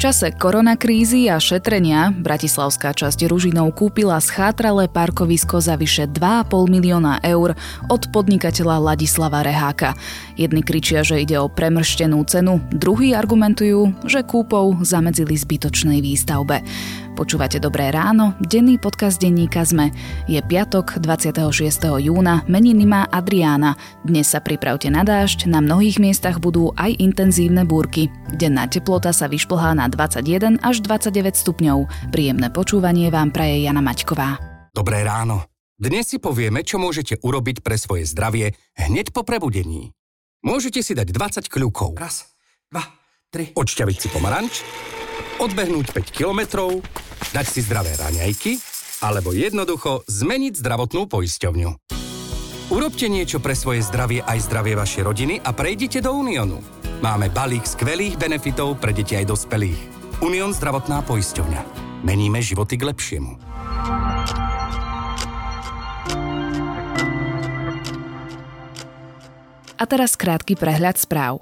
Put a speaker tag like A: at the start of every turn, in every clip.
A: čase koronakrízy a šetrenia bratislavská časť Ružinov kúpila schátralé parkovisko za vyše 2,5 milióna eur od podnikateľa Ladislava Reháka. Jedni kričia, že ide o premrštenú cenu, druhí argumentujú, že kúpou zamedzili zbytočnej výstavbe. Počúvate Dobré ráno, denný podcast denníka ZME. Je piatok 26. júna, meniny má Adriána. Dnes sa pripravte na dážď, na mnohých miestach budú aj intenzívne búrky. Denná teplota sa vyšplhá na 21 až 29 stupňov. Príjemné počúvanie vám praje Jana Maťková.
B: Dobré ráno. Dnes si povieme, čo môžete urobiť pre svoje zdravie hneď po prebudení. Môžete si dať 20 kľúkov.
C: Raz, dva, tri.
B: Odšťaviť si pomaranč, odbehnúť 5 kilometrov, dať si zdravé raňajky alebo jednoducho zmeniť zdravotnú poisťovňu. Urobte niečo pre svoje zdravie aj zdravie vašej rodiny a prejdite do Uniónu. Máme balík skvelých benefitov pre deti aj dospelých. Unión zdravotná poisťovňa. Meníme životy k lepšiemu.
A: A teraz krátky prehľad správ.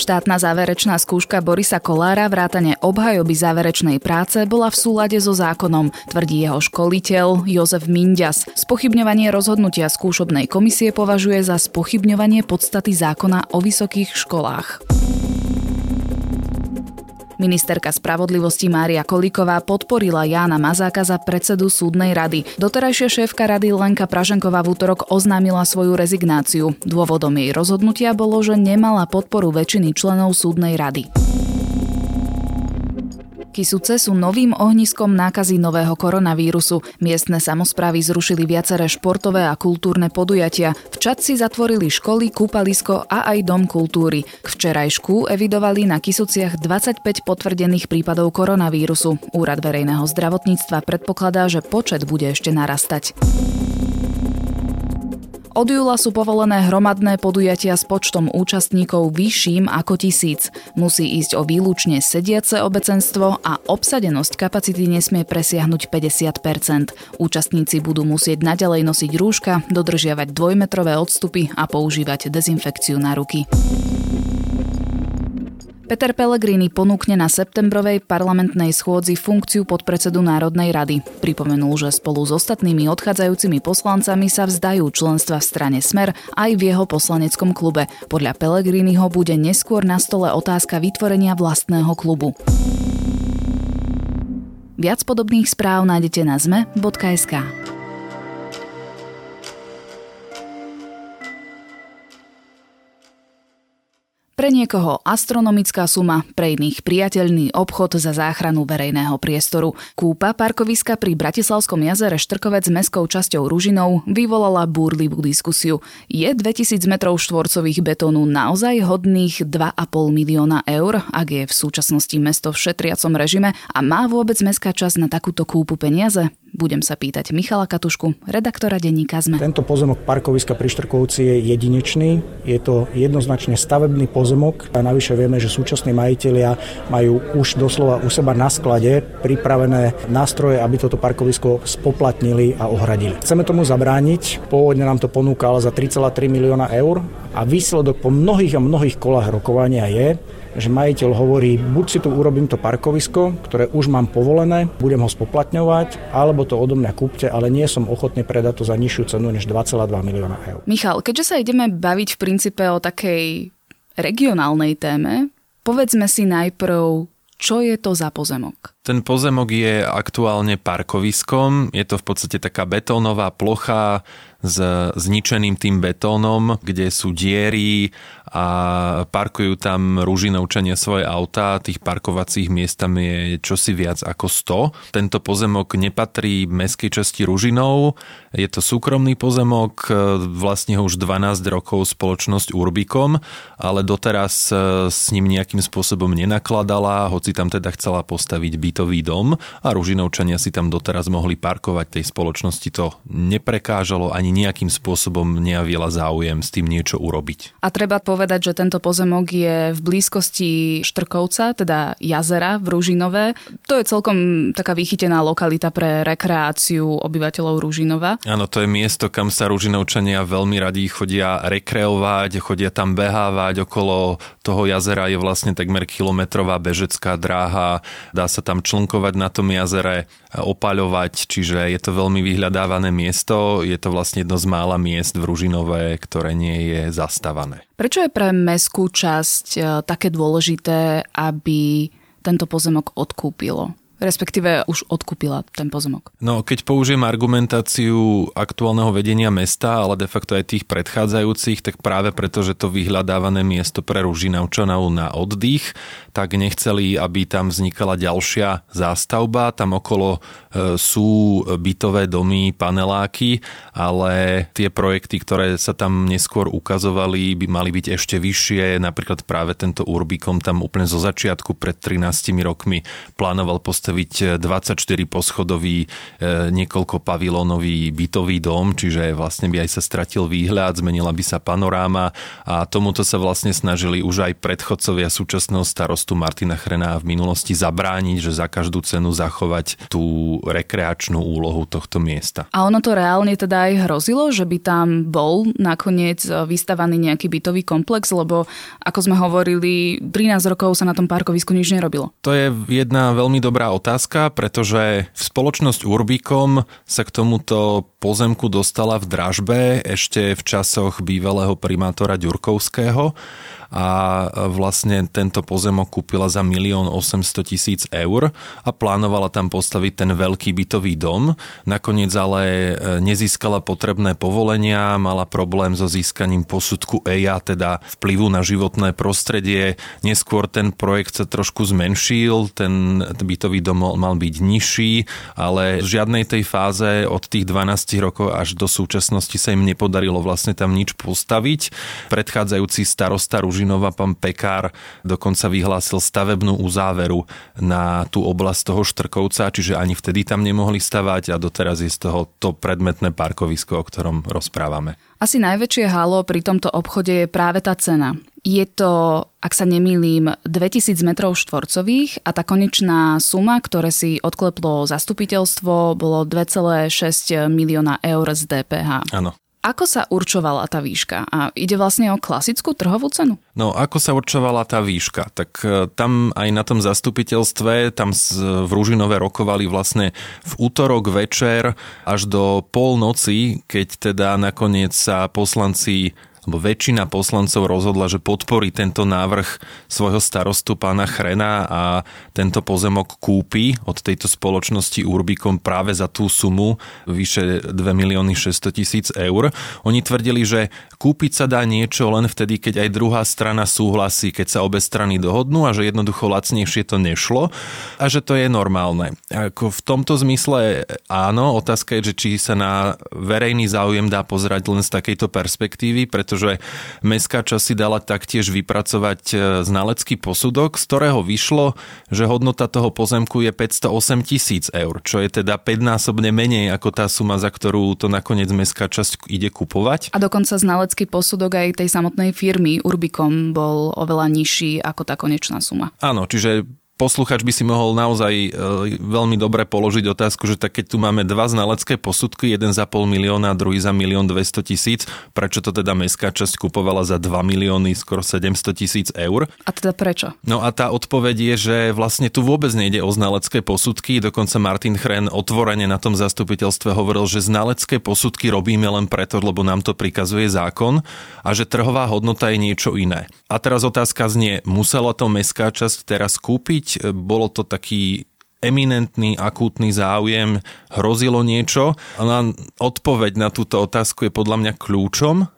A: Štátna záverečná skúška Borisa Kolára vrátane obhajoby záverečnej práce bola v súlade so zákonom, tvrdí jeho školiteľ Jozef Mindias. Spochybňovanie rozhodnutia skúšobnej komisie považuje za spochybňovanie podstaty zákona o vysokých školách. Ministerka spravodlivosti Mária Kolíková podporila Jána Mazáka za predsedu súdnej rady. Doterajšia šéfka rady Lenka Praženková v útorok oznámila svoju rezignáciu. Dôvodom jej rozhodnutia bolo, že nemala podporu väčšiny členov súdnej rady. Kisuce sú novým ohniskom nákazy nového koronavírusu. Miestne samozprávy zrušili viaceré športové a kultúrne podujatia. V Čadci zatvorili školy, kúpalisko a aj dom kultúry. K včerajšku evidovali na Kisuciach 25 potvrdených prípadov koronavírusu. Úrad verejného zdravotníctva predpokladá, že počet bude ešte narastať. Od júla sú povolené hromadné podujatia s počtom účastníkov vyšším ako tisíc. Musí ísť o výlučne sediace obecenstvo a obsadenosť kapacity nesmie presiahnuť 50% Účastníci budú musieť naďalej nosiť rúška, dodržiavať dvojmetrové odstupy a používať dezinfekciu na ruky. Peter Pellegrini ponúkne na septembrovej parlamentnej schôdzi funkciu podpredsedu Národnej rady. Pripomenul, že spolu s ostatnými odchádzajúcimi poslancami sa vzdajú členstva v strane Smer aj v jeho poslaneckom klube. Podľa Pellegriniho bude neskôr na stole otázka vytvorenia vlastného klubu. Viac podobných správ nájdete na zme.sk. Pre niekoho astronomická suma, pre iných priateľný obchod za záchranu verejného priestoru. Kúpa parkoviska pri Bratislavskom jazere Štrkovec s mestskou časťou Ružinou vyvolala búrlivú diskusiu. Je 2000 m štvorcových betónu naozaj hodných 2,5 milióna eur, ak je v súčasnosti mesto v šetriacom režime a má vôbec mestská časť na takúto kúpu peniaze? Budem sa pýtať Michala Katušku, redaktora denníka ZME.
D: Tento pozemok parkoviska pri Štrkovci je jedinečný. Je to jednoznačne stavebný pozemok a navyše vieme, že súčasní majiteľia majú už doslova u seba na sklade pripravené nástroje, aby toto parkovisko spoplatnili a ohradili. Chceme tomu zabrániť. Pôvodne nám to ponúkal za 3,3 milióna eur a výsledok po mnohých a mnohých kolách rokovania je, že majiteľ hovorí, buď si tu urobím to parkovisko, ktoré už mám povolené, budem ho spoplatňovať, alebo to odo mňa kúpte, ale nie som ochotný predať to za nižšiu cenu než 2,2 milióna eur.
A: Michal, keďže sa ideme baviť v princípe o takej regionálnej téme, povedzme si najprv, čo je to za pozemok?
E: Ten pozemok je aktuálne parkoviskom. Je to v podstate taká betónová plocha s zničeným tým betónom, kde sú diery a parkujú tam rúžinovčania svoje autá. Tých parkovacích miest je čosi viac ako 100. Tento pozemok nepatrí mestskej časti Ružinov. Je to súkromný pozemok, vlastne ho už 12 rokov spoločnosť Urbikom, ale doteraz s ním nejakým spôsobom nenakladala, hoci tam teda chcela postaviť bytový dom a Ružinovčania si tam doteraz mohli parkovať. Tej spoločnosti to neprekážalo ani nejakým spôsobom nejavila záujem s tým niečo urobiť.
A: A treba povedať, povedať, že tento pozemok je v blízkosti Štrkovca, teda jazera v Ružinové. To je celkom taká vychytená lokalita pre rekreáciu obyvateľov Ružinova.
E: Áno, to je miesto, kam sa Ružinovčania veľmi radi chodia rekreovať, chodia tam behávať. Okolo toho jazera je vlastne takmer kilometrová bežecká dráha. Dá sa tam člnkovať na tom jazere, opaľovať, čiže je to veľmi vyhľadávané miesto. Je to vlastne jedno z mála miest v Ružinové, ktoré nie je zastávané.
A: Prečo je pre meskú časť e, také dôležité, aby tento pozemok odkúpilo? Respektíve už odkúpila ten pozemok.
E: No, keď použijem argumentáciu aktuálneho vedenia mesta, ale de facto aj tých predchádzajúcich, tak práve preto, že to vyhľadávané miesto pre Ružinavčanov na oddych, tak nechceli, aby tam vznikala ďalšia zástavba. Tam okolo e, sú bytové domy, paneláky, ale tie projekty, ktoré sa tam neskôr ukazovali, by mali byť ešte vyššie. Napríklad práve tento Urbicom tam úplne zo začiatku pred 13 rokmi plánoval postaviť 24 poschodový, e, niekoľko pavilónový bytový dom, čiže vlastne by aj sa stratil výhľad, zmenila by sa panoráma a tomuto sa vlastne snažili už aj predchodcovia súčasného starostu Martina Chrena v minulosti zabrániť, že za každú cenu zachovať tú rekreačnú úlohu tohto miesta.
A: A ono to reálne teda aj hrozilo, že by tam bol nakoniec vystavaný nejaký bytový komplex, lebo ako sme hovorili, 13 rokov sa na tom parkovisku nič nerobilo.
E: To je jedna veľmi dobrá otázka, pretože v spoločnosť Urbicom sa k tomuto pozemku dostala v dražbe ešte v časoch bývalého primátora Ďurkovského a vlastne tento pozemok kúpila za 1 800 tisíc eur a plánovala tam postaviť ten veľký bytový dom. Nakoniec ale e, nezískala potrebné povolenia, mala problém so získaním posudku EIA, teda vplyvu na životné prostredie. Neskôr ten projekt sa trošku zmenšil, ten bytový dom mal byť nižší, ale v žiadnej tej fáze od tých 12 rokov až do súčasnosti sa im nepodarilo vlastne tam nič postaviť. Predchádzajúci starosta Ruži Ružinova pán Pekár dokonca vyhlásil stavebnú uzáveru na tú oblasť toho Štrkovca, čiže ani vtedy tam nemohli stavať a doteraz je z toho to predmetné parkovisko, o ktorom rozprávame.
A: Asi najväčšie halo pri tomto obchode je práve tá cena. Je to, ak sa nemýlim, 2000 m štvorcových a tá konečná suma, ktoré si odkleplo zastupiteľstvo, bolo 2,6 milióna eur z DPH.
E: Áno.
A: Ako sa určovala tá výška? A ide vlastne o klasickú trhovú cenu?
E: No, ako sa určovala tá výška? Tak e, tam aj na tom zastupiteľstve, tam v Ružinové rokovali vlastne v útorok večer až do polnoci, keď teda nakoniec sa poslanci lebo väčšina poslancov rozhodla, že podporí tento návrh svojho starostu pána Chrena a tento pozemok kúpi od tejto spoločnosti Urbicom práve za tú sumu vyše 2 milióny 600 tisíc eur. Oni tvrdili, že kúpiť sa dá niečo len vtedy, keď aj druhá strana súhlasí, keď sa obe strany dohodnú a že jednoducho lacnejšie to nešlo a že to je normálne. Ako v tomto zmysle áno, otázka je, že či sa na verejný záujem dá pozerať len z takejto perspektívy, pretože pretože mestská časť si dala taktiež vypracovať e, znalecký posudok, z ktorého vyšlo, že hodnota toho pozemku je 508 tisíc eur, čo je teda 5-násobne menej ako tá suma, za ktorú to nakoniec mestská časť ide kupovať.
A: A dokonca znalecký posudok aj tej samotnej firmy Urbicom bol oveľa nižší ako tá konečná suma.
E: Áno, čiže posluchač by si mohol naozaj e, veľmi dobre položiť otázku, že tak keď tu máme dva znalecké posudky, jeden za pol milióna a druhý za milión 200 tisíc, prečo to teda mestská časť kupovala za 2 milióny, skoro 700 tisíc eur?
A: A teda prečo?
E: No a tá odpoveď je, že vlastne tu vôbec nejde o znalecké posudky, dokonca Martin Chren otvorene na tom zastupiteľstve hovoril, že znalecké posudky robíme len preto, lebo nám to prikazuje zákon a že trhová hodnota je niečo iné. A teraz otázka znie, musela to mestská časť teraz kúpiť bolo to taký eminentný, akútny záujem, hrozilo niečo. A odpoveď na túto otázku je podľa mňa kľúčom,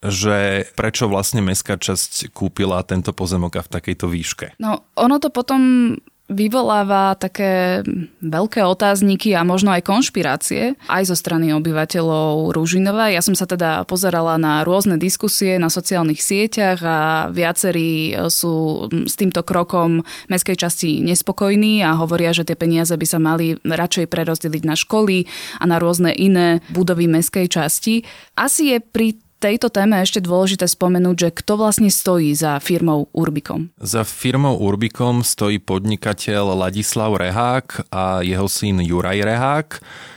E: že prečo vlastne mestská časť kúpila tento pozemok a v takejto výške.
A: No, ono to potom vyvoláva také veľké otázniky a možno aj konšpirácie aj zo strany obyvateľov Ružinova. Ja som sa teda pozerala na rôzne diskusie na sociálnych sieťach a viacerí sú s týmto krokom mestskej časti nespokojní a hovoria, že tie peniaze by sa mali radšej prerozdeliť na školy a na rôzne iné budovy mestskej časti. Asi je pri tejto téme ešte dôležité spomenúť, že kto vlastne stojí za firmou Urbicom?
E: Za firmou Urbicom stojí podnikateľ Ladislav Rehák a jeho syn Juraj Rehák.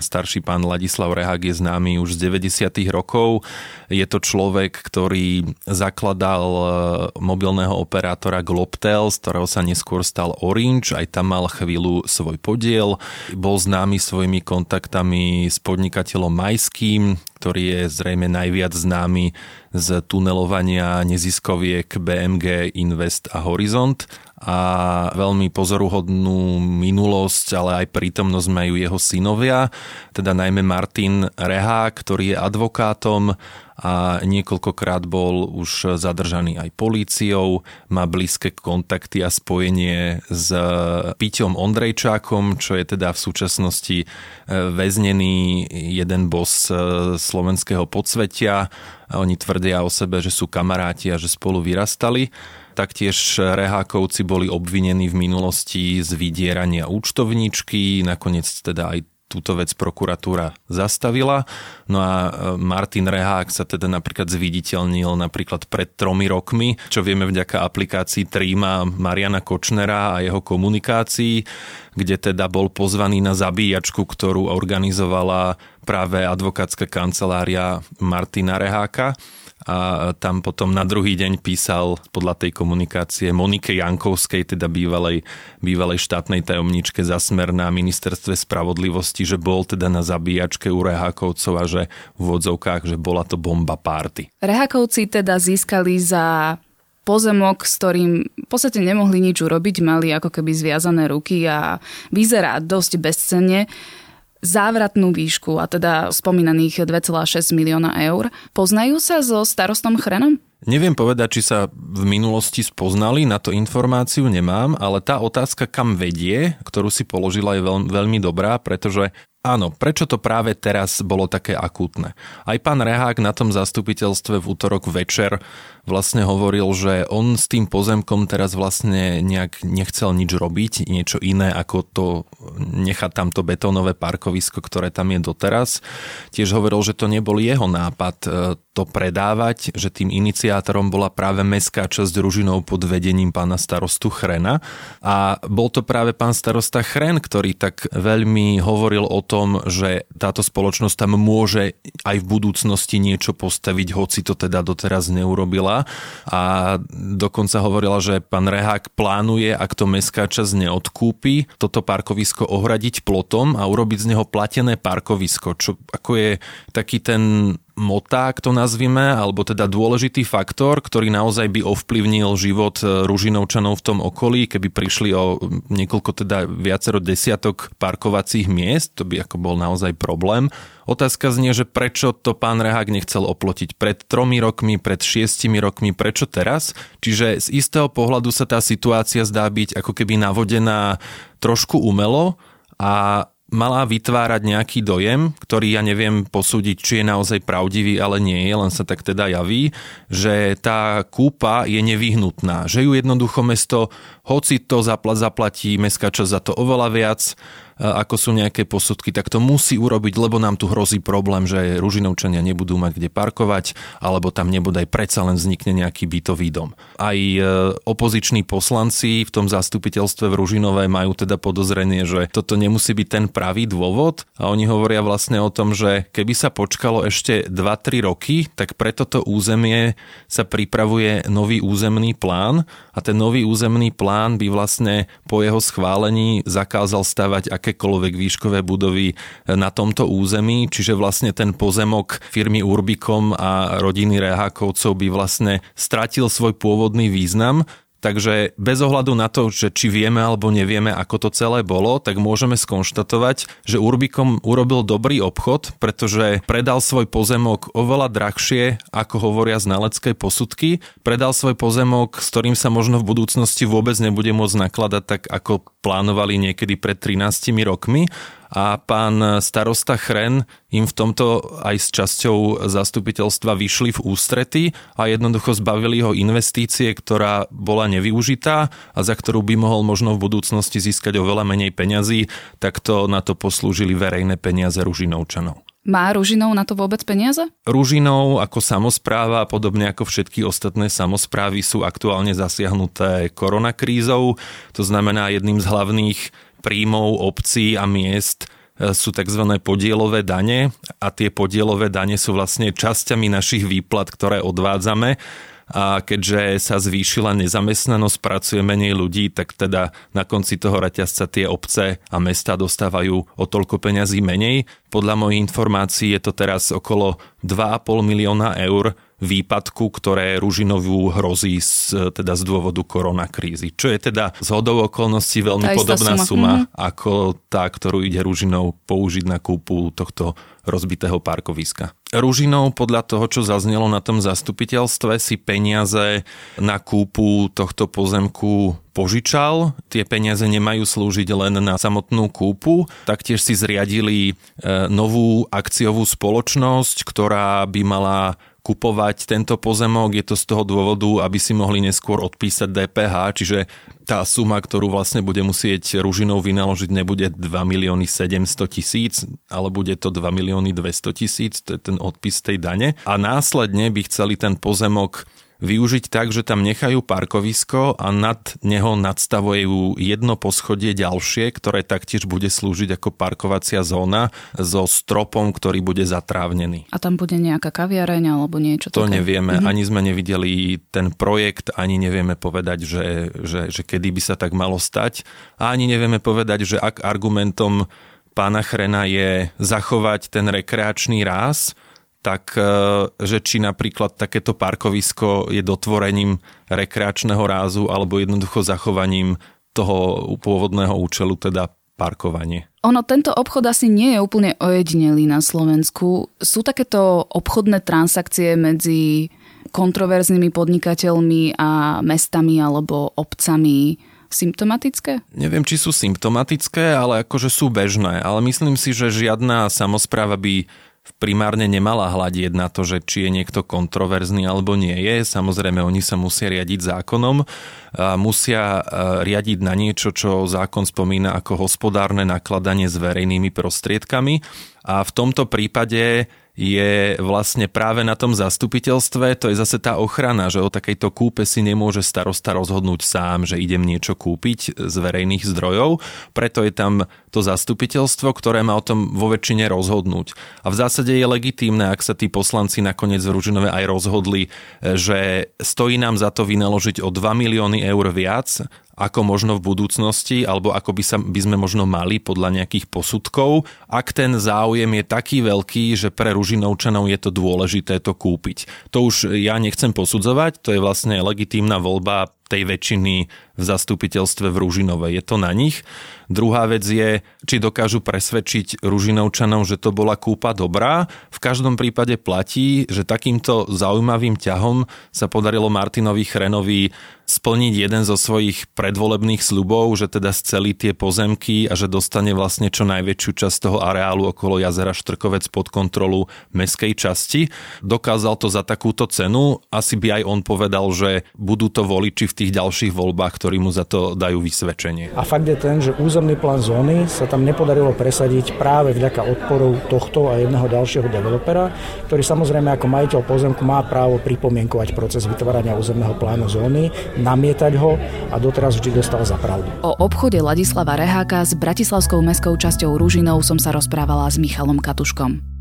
E: Starší pán Ladislav Rehák je známy už z 90. rokov. Je to človek, ktorý zakladal e, mobilného operátora Globtel, z ktorého sa neskôr stal Orange, aj tam mal chvíľu svoj podiel. Bol známy svojimi kontaktami s podnikateľom Majským, ktorý je zrejme najviac známy z tunelovania neziskoviek BMG Invest a Horizont a veľmi pozoruhodnú minulosť, ale aj prítomnosť majú jeho synovia, teda najmä Martin Reha, ktorý je advokátom a niekoľkokrát bol už zadržaný aj políciou, má blízke kontakty a spojenie s Piťom Ondrejčákom, čo je teda v súčasnosti e, väznený jeden bos e, slovenského podsvetia. Oni tvrdia o sebe, že sú kamaráti a že spolu vyrastali. Taktiež Rehákovci boli obvinení v minulosti z vydierania účtovníčky, nakoniec teda aj túto vec prokuratúra zastavila. No a e, Martin Rehák sa teda napríklad zviditeľnil napríklad pred tromi rokmi, čo vieme vďaka aplikácii Tríma Mariana Kočnera a jeho komunikácii, kde teda bol pozvaný na zabíjačku, ktorú organizovala práve advokátska kancelária Martina Reháka a tam potom na druhý deň písal podľa tej komunikácie Monike Jankovskej, teda bývalej, bývalej štátnej tajomničke za smer na ministerstve spravodlivosti, že bol teda na zabíjačke u Rehákovcov a že v vodzovkách, že bola to bomba párty.
A: Rehákovci teda získali za pozemok, s ktorým v podstate nemohli nič urobiť, mali ako keby zviazané ruky a vyzerá dosť bezcenne závratnú výšku, a teda spomínaných 2,6 milióna eur. Poznajú sa so starostom Chrenom?
E: Neviem povedať, či sa v minulosti spoznali, na to informáciu nemám, ale tá otázka, kam vedie, ktorú si položila, je veľmi, dobrá, pretože Áno, prečo to práve teraz bolo také akútne? Aj pán Rehák na tom zastupiteľstve v útorok večer vlastne hovoril, že on s tým pozemkom teraz vlastne nejak nechcel nič robiť, niečo iné ako to nechať tamto betónové parkovisko, ktoré tam je doteraz. Tiež hovoril, že to nebol jeho nápad e, to predávať, že tým iniciátorom bola práve mestská časť Ružinov pod vedením pána starostu Chrena a bol to práve pán starosta Chren, ktorý tak veľmi hovoril o že táto spoločnosť tam môže aj v budúcnosti niečo postaviť, hoci to teda doteraz neurobila. A dokonca hovorila, že pán Rehák plánuje, ak to mestská časť neodkúpi, toto parkovisko ohradiť plotom a urobiť z neho platené parkovisko, čo ako je taký ten moták to nazvime, alebo teda dôležitý faktor, ktorý naozaj by ovplyvnil život e, Ružinovčanov v tom okolí, keby prišli o niekoľko teda viacero desiatok parkovacích miest, to by ako bol naozaj problém. Otázka znie, že prečo to pán Rehák nechcel oplotiť pred tromi rokmi, pred šiestimi rokmi, prečo teraz? Čiže z istého pohľadu sa tá situácia zdá byť ako keby navodená trošku umelo a mala vytvárať nejaký dojem, ktorý ja neviem posúdiť, či je naozaj pravdivý, ale nie je, len sa tak teda javí, že tá kúpa je nevyhnutná, že ju jednoducho mesto, hoci to zaplatí mestská časť za to oveľa viac, ako sú nejaké posudky, tak to musí urobiť, lebo nám tu hrozí problém, že Ružinovčania nebudú mať kde parkovať, alebo tam nebodaj predsa len vznikne nejaký bytový dom. Aj e, opoziční poslanci v tom zastupiteľstve v Ružinové majú teda podozrenie, že toto nemusí byť ten pravý dôvod a oni hovoria vlastne o tom, že keby sa počkalo ešte 2-3 roky, tak pre toto územie sa pripravuje nový územný plán a ten nový územný plán by vlastne po jeho schválení zakázal stavať akékoľvek výškové budovy na tomto území, čiže vlastne ten pozemok firmy Urbikom a rodiny Rehákovcov by vlastne stratil svoj pôvodný význam Takže bez ohľadu na to, že či vieme alebo nevieme, ako to celé bolo, tak môžeme skonštatovať, že Urbicom urobil dobrý obchod, pretože predal svoj pozemok oveľa drahšie, ako hovoria znalecké posudky. Predal svoj pozemok, s ktorým sa možno v budúcnosti vôbec nebude môcť nakladať tak, ako plánovali niekedy pred 13 rokmi a pán starosta Chren im v tomto aj s časťou zastupiteľstva vyšli v ústrety a jednoducho zbavili ho investície, ktorá bola nevyužitá a za ktorú by mohol možno v budúcnosti získať oveľa menej peňazí, tak to na to poslúžili verejné peniaze Ružinovčanov.
A: Má Ružinov na to vôbec peniaze?
E: Ružinov ako samozpráva, podobne ako všetky ostatné samozprávy, sú aktuálne zasiahnuté koronakrízou. To znamená, jedným z hlavných príjmov obcí a miest e, sú tzv. podielové dane a tie podielové dane sú vlastne časťami našich výplat, ktoré odvádzame a keďže sa zvýšila nezamestnanosť, pracuje menej ľudí, tak teda na konci toho raťazca tie obce a mesta dostávajú o toľko peňazí menej. Podľa mojich informácií je to teraz okolo 2,5 milióna eur výpadku, ktoré Ružinovú hrozí z, teda z dôvodu koronakrízy. Čo je teda z hodou okolností veľmi tá podobná suma, suma mm-hmm. ako tá, ktorú ide Ružinov použiť na kúpu tohto rozbitého parkoviska. Ružinov podľa toho, čo zaznelo na tom zastupiteľstve, si peniaze na kúpu tohto pozemku požičal. Tie peniaze nemajú slúžiť len na samotnú kúpu. Taktiež si zriadili e, novú akciovú spoločnosť, ktorá by mala kupovať tento pozemok. Je to z toho dôvodu, aby si mohli neskôr odpísať DPH, čiže tá suma, ktorú vlastne bude musieť Ružinou vynaložiť, nebude 2 milióny 700 tisíc, ale bude to 2 milióny 200 tisíc, to je ten odpis tej dane. A následne by chceli ten pozemok využiť tak, že tam nechajú parkovisko a nad neho nadstavujú jedno poschodie ďalšie, ktoré taktiež bude slúžiť ako parkovacia zóna so stropom, ktorý bude zatrávnený.
A: A tam bude nejaká kaviareň alebo niečo
E: To také? nevieme, mhm. ani sme nevideli ten projekt, ani nevieme povedať, že, že, že kedy by sa tak malo stať a ani nevieme povedať, že ak argumentom pána Chrena je zachovať ten rekreačný ráz, tak e, že či napríklad takéto parkovisko je dotvorením rekreačného rázu alebo jednoducho zachovaním toho pôvodného účelu, teda parkovanie.
A: Ono, tento obchod asi nie je úplne ojedinelý na Slovensku. Sú takéto obchodné transakcie medzi kontroverznými podnikateľmi a mestami alebo obcami symptomatické?
E: Neviem, či sú symptomatické, ale akože sú bežné. Ale myslím si, že žiadna samozpráva by primárne nemala hľadiť na to, že či je niekto kontroverzný alebo nie je. Samozrejme, oni sa musia riadiť zákonom, musia e, riadiť na niečo, čo zákon spomína ako hospodárne nakladanie s verejnými prostriedkami. A v tomto prípade je vlastne práve na tom zastupiteľstve, to je zase tá ochrana, že o takejto kúpe si nemôže starosta rozhodnúť sám, že idem niečo kúpiť z verejných zdrojov, preto je tam to zastupiteľstvo, ktoré má o tom vo väčšine rozhodnúť. A v zásade je legitímne, ak sa tí poslanci nakoniec v Ružinove aj rozhodli, že stojí nám za to vynaložiť o 2 milióny eur viac, ako možno v budúcnosti, alebo ako by, sa, by sme možno mali podľa nejakých posudkov, ak ten záujem je taký veľký, že pre Ružinovčanov je to dôležité to kúpiť. To už ja nechcem posudzovať, to je vlastne legitímna voľba tej väčšiny v zastupiteľstve v Ružinove. Je to na nich. Druhá vec je, či dokážu presvedčiť Ružinovčanov, že to bola kúpa dobrá. V každom prípade platí, že takýmto zaujímavým ťahom sa podarilo Martinovi Chrenovi splniť jeden zo svojich predvolebných slubov, že teda sceli tie pozemky a že dostane vlastne čo najväčšiu časť toho areálu okolo jazera Štrkovec pod kontrolu meskej časti. Dokázal to za takúto cenu. Asi by aj on povedal, že budú to voliči v tých ďalších voľbách, ktorí mu za to dajú vysvedčenie.
D: A fakt je ten, že územný plán zóny sa tam nepodarilo presadiť práve vďaka odporu tohto a jedného ďalšieho developera, ktorý samozrejme ako majiteľ pozemku má právo pripomienkovať proces vytvárania územného plánu zóny, namietať ho a doteraz vždy dostal za pravdu.
A: O obchode Ladislava Reháka s bratislavskou mestskou časťou Ružinov som sa rozprávala s Michalom Katuškom.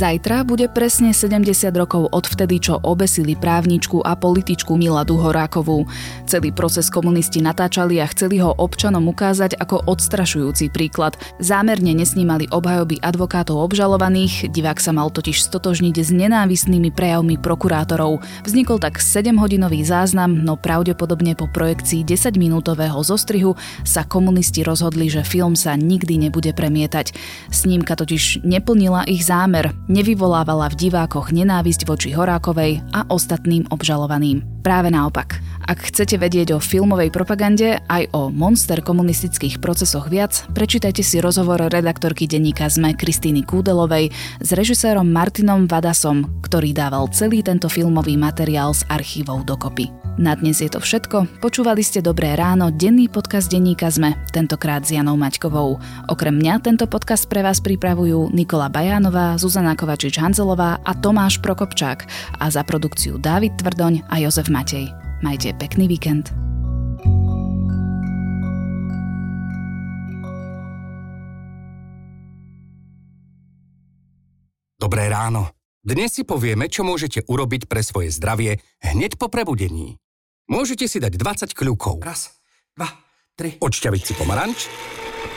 A: Zajtra bude presne 70 rokov od vtedy, čo obesili právničku a političku Miladu Horákovú. Celý proces komunisti natáčali a chceli ho občanom ukázať ako odstrašujúci príklad. Zámerne nesnímali obhajoby advokátov obžalovaných, divák sa mal totiž stotožniť s nenávisnými prejavmi prokurátorov. Vznikol tak 7-hodinový záznam, no pravdepodobne po projekcii 10-minútového zostrihu sa komunisti rozhodli, že film sa nikdy nebude premietať. Snímka totiž neplnila ich zámer nevyvolávala v divákoch nenávisť voči Horákovej a ostatným obžalovaným. Práve naopak. Ak chcete vedieť o filmovej propagande aj o monster komunistických procesoch viac, prečítajte si rozhovor redaktorky denníka ZME Kristýny Kúdelovej s režisérom Martinom Vadasom, ktorý dával celý tento filmový materiál z archívov dokopy. Na dnes je to všetko. Počúvali ste Dobré ráno, denný podcast denníka ZME, tentokrát s Janou Maťkovou. Okrem mňa tento podcast pre vás pripravujú Nikola Bajánová, Zuzana Kovačič-Hanzelová a Tomáš Prokopčák a za produkciu Dávid Tvrdoň a Jozef Matej. Majte pekný víkend.
B: Dobré ráno. Dnes si povieme, čo môžete urobiť pre svoje zdravie hneď po prebudení. Môžete si dať 20 kľukov.
C: Raz, dva, tri.
B: Odšťaviť si pomaranč,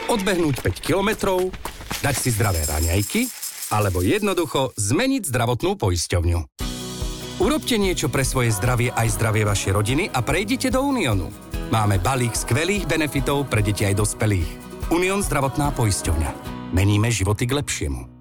B: odbehnúť 5 kilometrov, dať si zdravé raňajky, alebo jednoducho zmeniť zdravotnú poisťovňu. Urobte niečo pre svoje zdravie aj zdravie vašej rodiny a prejdite do Uniónu. Máme balík skvelých benefitov pre deti aj dospelých. Unión zdravotná poisťovňa. Meníme životy k lepšiemu.